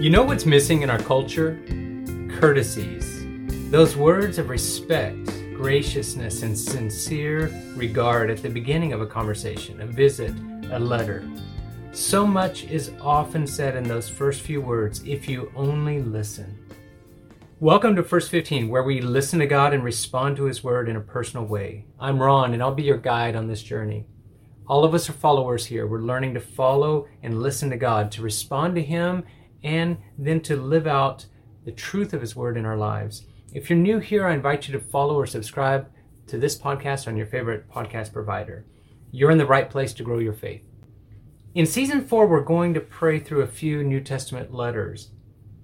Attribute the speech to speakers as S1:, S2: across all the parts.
S1: You know what's missing in our culture? Courtesies. Those words of respect, graciousness, and sincere regard at the beginning of a conversation, a visit, a letter. So much is often said in those first few words if you only listen. Welcome to First 15, where we listen to God and respond to His Word in a personal way. I'm Ron, and I'll be your guide on this journey. All of us are followers here. We're learning to follow and listen to God, to respond to Him, and then to live out the truth of His Word in our lives. If you're new here, I invite you to follow or subscribe to this podcast on your favorite podcast provider. You're in the right place to grow your faith. In season four, we're going to pray through a few New Testament letters.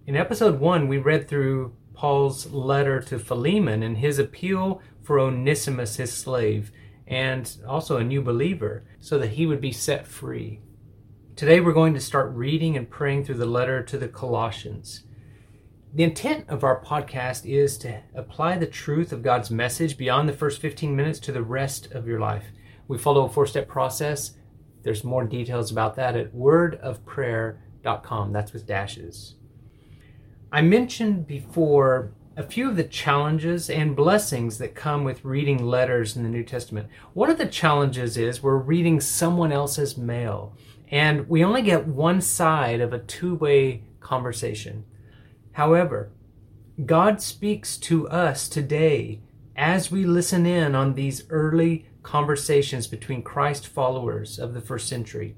S1: In episode one, we read through Paul's letter to Philemon and his appeal for Onesimus, his slave, and also a new believer, so that he would be set free. Today we're going to start reading and praying through the letter to the Colossians. The intent of our podcast is to apply the truth of God's message beyond the first 15 minutes to the rest of your life. We follow a four step process. There's more details about that at wordofprayer.com. That's with dashes. I mentioned before a few of the challenges and blessings that come with reading letters in the New Testament. One of the challenges is we're reading someone else's mail, and we only get one side of a two way conversation. However, God speaks to us today as we listen in on these early conversations between Christ followers of the first century.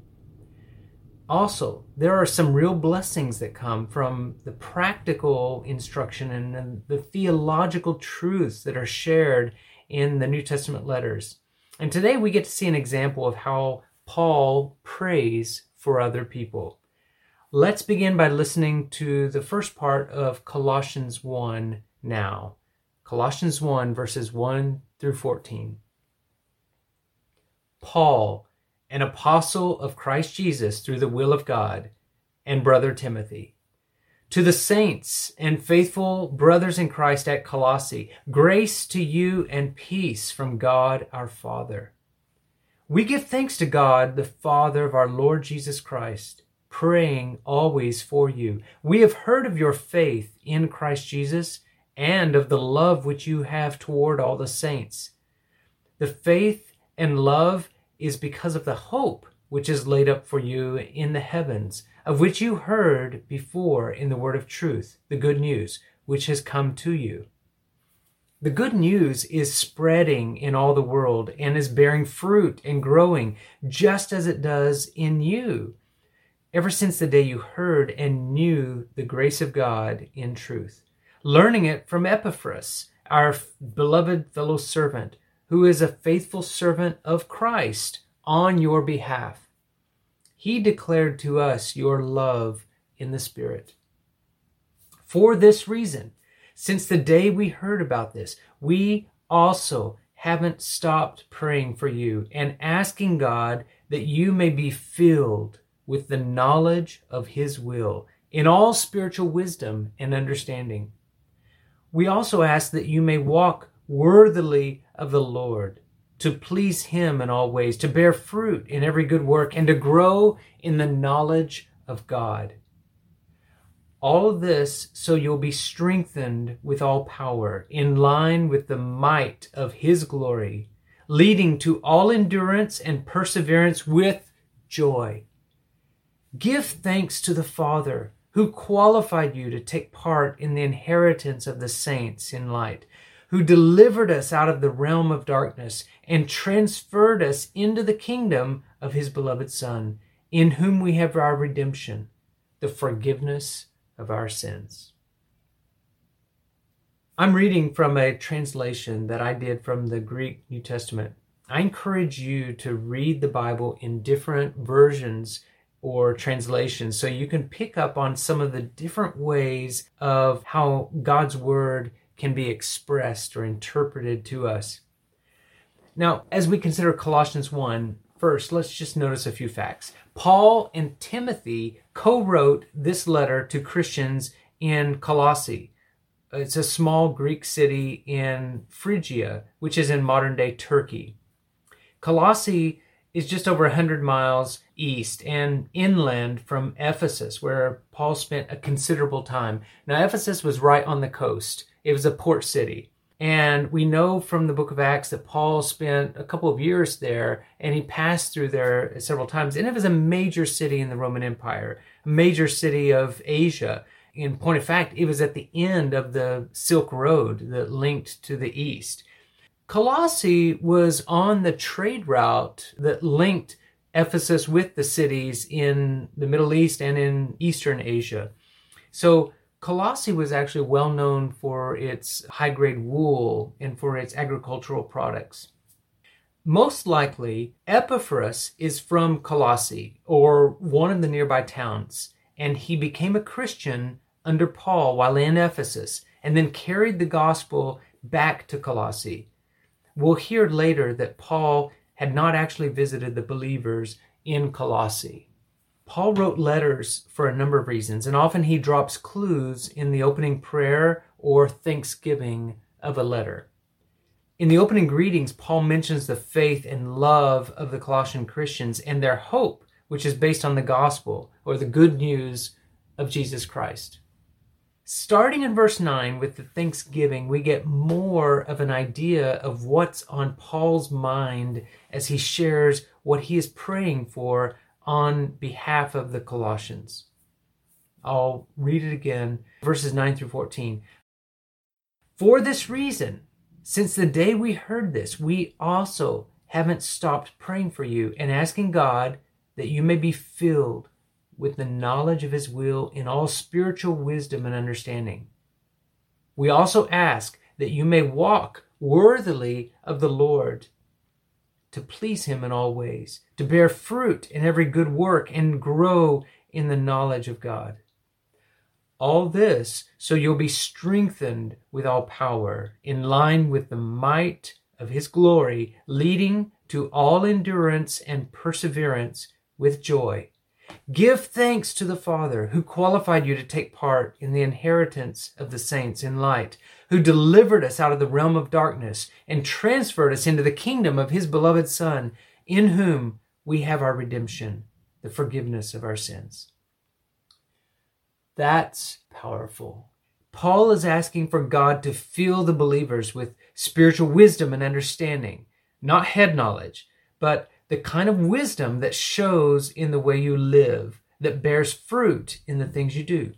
S1: Also, there are some real blessings that come from the practical instruction and the theological truths that are shared in the New Testament letters. And today we get to see an example of how Paul prays for other people. Let's begin by listening to the first part of Colossians 1 now. Colossians 1, verses 1 through 14. Paul, an apostle of Christ Jesus through the will of God, and brother Timothy. To the saints and faithful brothers in Christ at Colossae, grace to you and peace from God our Father. We give thanks to God, the Father of our Lord Jesus Christ, praying always for you. We have heard of your faith in Christ Jesus and of the love which you have toward all the saints. The faith and love is because of the hope which is laid up for you in the heavens, of which you heard before in the word of truth, the good news, which has come to you. The good news is spreading in all the world and is bearing fruit and growing just as it does in you, ever since the day you heard and knew the grace of God in truth, learning it from Epaphras, our beloved fellow servant who is a faithful servant of Christ on your behalf. He declared to us your love in the Spirit. For this reason, since the day we heard about this, we also haven't stopped praying for you and asking God that you may be filled with the knowledge of His will in all spiritual wisdom and understanding. We also ask that you may walk worthily of the Lord, to please Him in all ways, to bear fruit in every good work, and to grow in the knowledge of God. All this so you'll be strengthened with all power, in line with the might of His glory, leading to all endurance and perseverance with joy. Give thanks to the Father who qualified you to take part in the inheritance of the saints in light who delivered us out of the realm of darkness and transferred us into the kingdom of his beloved Son, in whom we have our redemption, the forgiveness of our sins. I'm reading from a translation that I did from the Greek New Testament. I encourage you to read the Bible in different versions or translations so you can pick up on some of the different ways of how God's Word can be expressed or interpreted to us. Now, as we consider Colossians 1, first, let's just notice a few facts. Paul and Timothy co wrote this letter to Christians in Colossae. It's a small Greek city in Phrygia, which is in modern day Turkey. Colossae is just over 100 miles east and inland from Ephesus, where Paul spent a considerable time. Now, Ephesus was right on the coast, it was a port city. And we know from the book of Acts that Paul spent a couple of years there and he passed through there several times. And it was a major city in the Roman Empire, a major city of Asia. In point of fact, it was at the end of the Silk Road that linked to the east. Colossae was on the trade route that linked Ephesus with the cities in the Middle East and in Eastern Asia. So Colossae was actually well known for its high grade wool and for its agricultural products. Most likely, Epaphras is from Colossae or one of the nearby towns, and he became a Christian under Paul while in Ephesus and then carried the gospel back to Colossae. We'll hear later that Paul had not actually visited the believers in Colossae. Paul wrote letters for a number of reasons, and often he drops clues in the opening prayer or thanksgiving of a letter. In the opening greetings, Paul mentions the faith and love of the Colossian Christians and their hope, which is based on the gospel or the good news of Jesus Christ. Starting in verse 9 with the thanksgiving, we get more of an idea of what's on Paul's mind as he shares what he is praying for on behalf of the Colossians. I'll read it again, verses 9 through 14. For this reason, since the day we heard this, we also haven't stopped praying for you and asking God that you may be filled with the knowledge of his will in all spiritual wisdom and understanding. We also ask that you may walk worthily of the Lord, to please him in all ways, to bear fruit in every good work, and grow in the knowledge of God. All this so you'll be strengthened with all power, in line with the might of his glory, leading to all endurance and perseverance with joy Give thanks to the Father who qualified you to take part in the inheritance of the saints in light, who delivered us out of the realm of darkness and transferred us into the kingdom of his beloved Son, in whom we have our redemption, the forgiveness of our sins. That's powerful. Paul is asking for God to fill the believers with spiritual wisdom and understanding, not head knowledge, but the kind of wisdom that shows in the way you live, that bears fruit in the things you do.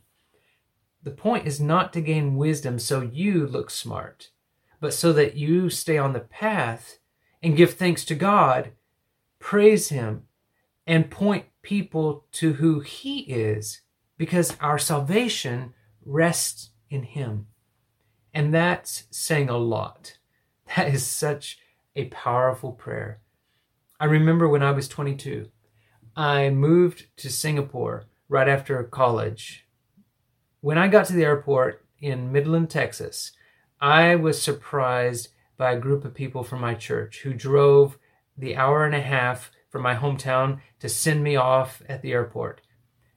S1: The point is not to gain wisdom so you look smart, but so that you stay on the path and give thanks to God, praise Him, and point people to who He is, because our salvation rests in Him. And that's saying a lot. That is such a powerful prayer. I remember when I was 22, I moved to Singapore right after college. When I got to the airport in Midland, Texas, I was surprised by a group of people from my church who drove the hour and a half from my hometown to send me off at the airport.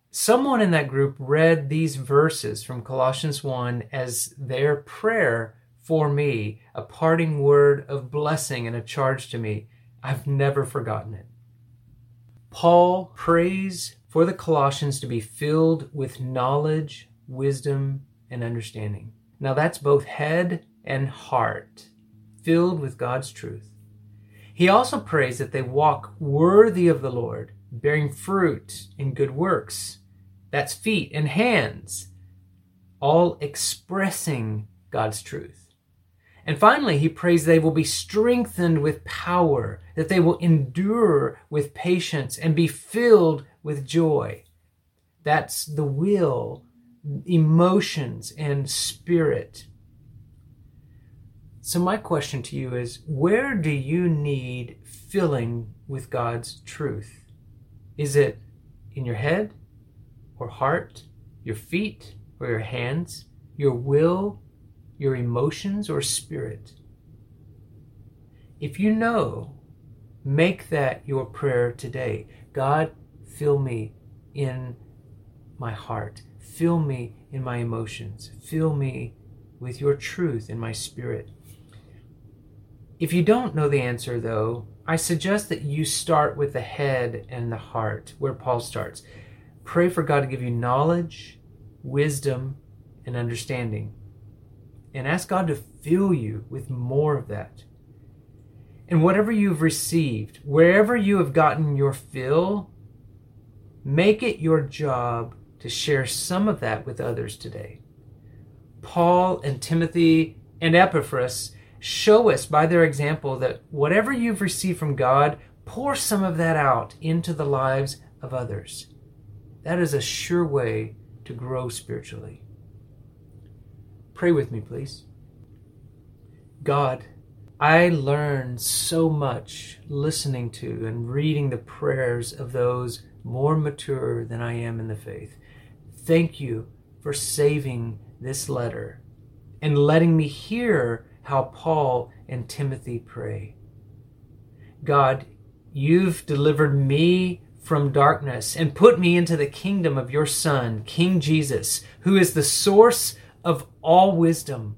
S1: Someone in that group read these verses from Colossians 1 as their prayer for me, a parting word of blessing and a charge to me. I've never forgotten it. Paul prays for the Colossians to be filled with knowledge, wisdom, and understanding. Now that's both head and heart, filled with God's truth. He also prays that they walk worthy of the Lord, bearing fruit in good works. That's feet and hands, all expressing God's truth. And finally, he prays they will be strengthened with power, that they will endure with patience and be filled with joy. That's the will, emotions, and spirit. So, my question to you is where do you need filling with God's truth? Is it in your head or heart, your feet or your hands, your will your emotions, or spirit? If you know, make that your prayer today. God, fill me in my heart. Fill me in my emotions. Fill me with your truth in my spirit. If you don't know the answer, though, I suggest that you start with the head and the heart, where Paul starts. Pray for God to give you knowledge, wisdom, and understanding. And ask God to fill you with more of that. And whatever you've received, wherever you have gotten your fill, make it your job to share some of that with others today. Paul and Timothy and Epaphras show us by their example that whatever you've received from God, pour some of that out into the lives of others. That is a sure way to grow spiritually. Pray with me, please. God, I learned so much listening to and reading the prayers of those more mature than I am in the faith. Thank you for saving this letter and letting me hear how Paul and Timothy pray. God, you've delivered me from darkness and put me into the kingdom of your Son, King Jesus, who is the source of all wisdom.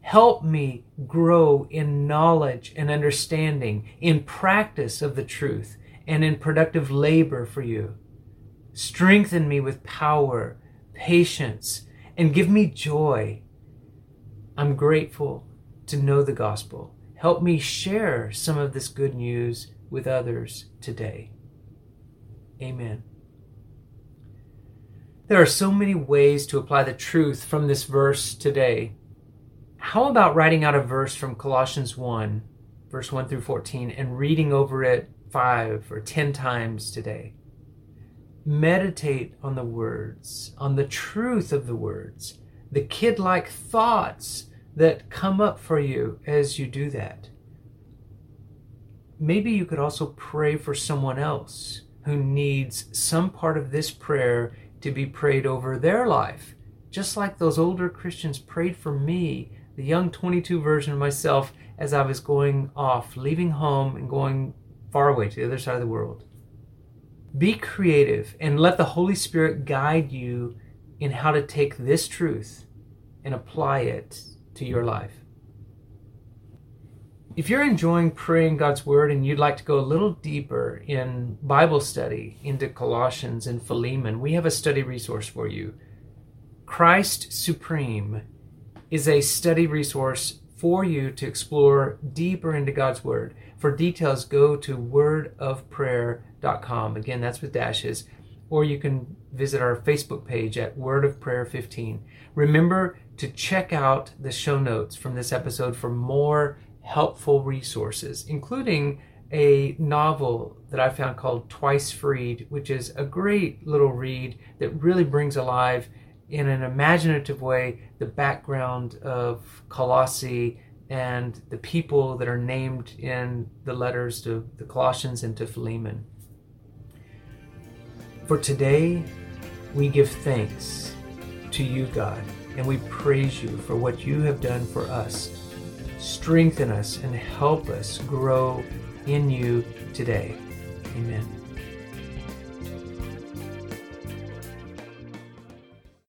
S1: Help me grow in knowledge and understanding, in practice of the truth, and in productive labor for you. Strengthen me with power, patience, and give me joy. I'm grateful to know the gospel. Help me share some of this good news with others today. Amen. There are so many ways to apply the truth from this verse today. How about writing out a verse from Colossians 1, verse 1 through 14, and reading over it five or ten times today? Meditate on the words, on the truth of the words, the kid like thoughts that come up for you as you do that. Maybe you could also pray for someone else who needs some part of this prayer to be prayed over their life, just like those older Christians prayed for me, the young 22 version of myself, as I was going off, leaving home and going far away to the other side of the world. Be creative and let the Holy Spirit guide you in how to take this truth and apply it to your life. If you're enjoying praying God's Word and you'd like to go a little deeper in Bible study into Colossians and Philemon, we have a study resource for you. Christ Supreme is a study resource for you to explore deeper into God's Word. For details, go to wordofprayer.com. Again, that's with dashes. Or you can visit our Facebook page at Word of Prayer 15. Remember to check out the show notes from this episode for more helpful resources, including a novel that I found called Twice Freed, which is a great little read that really brings alive in an imaginative way the background of Colossae and the people that are named in the letters to the Colossians and to Philemon. For today, we give thanks to you, God and we praise you for what you have done for us. Strengthen us and help us grow in you today. Amen.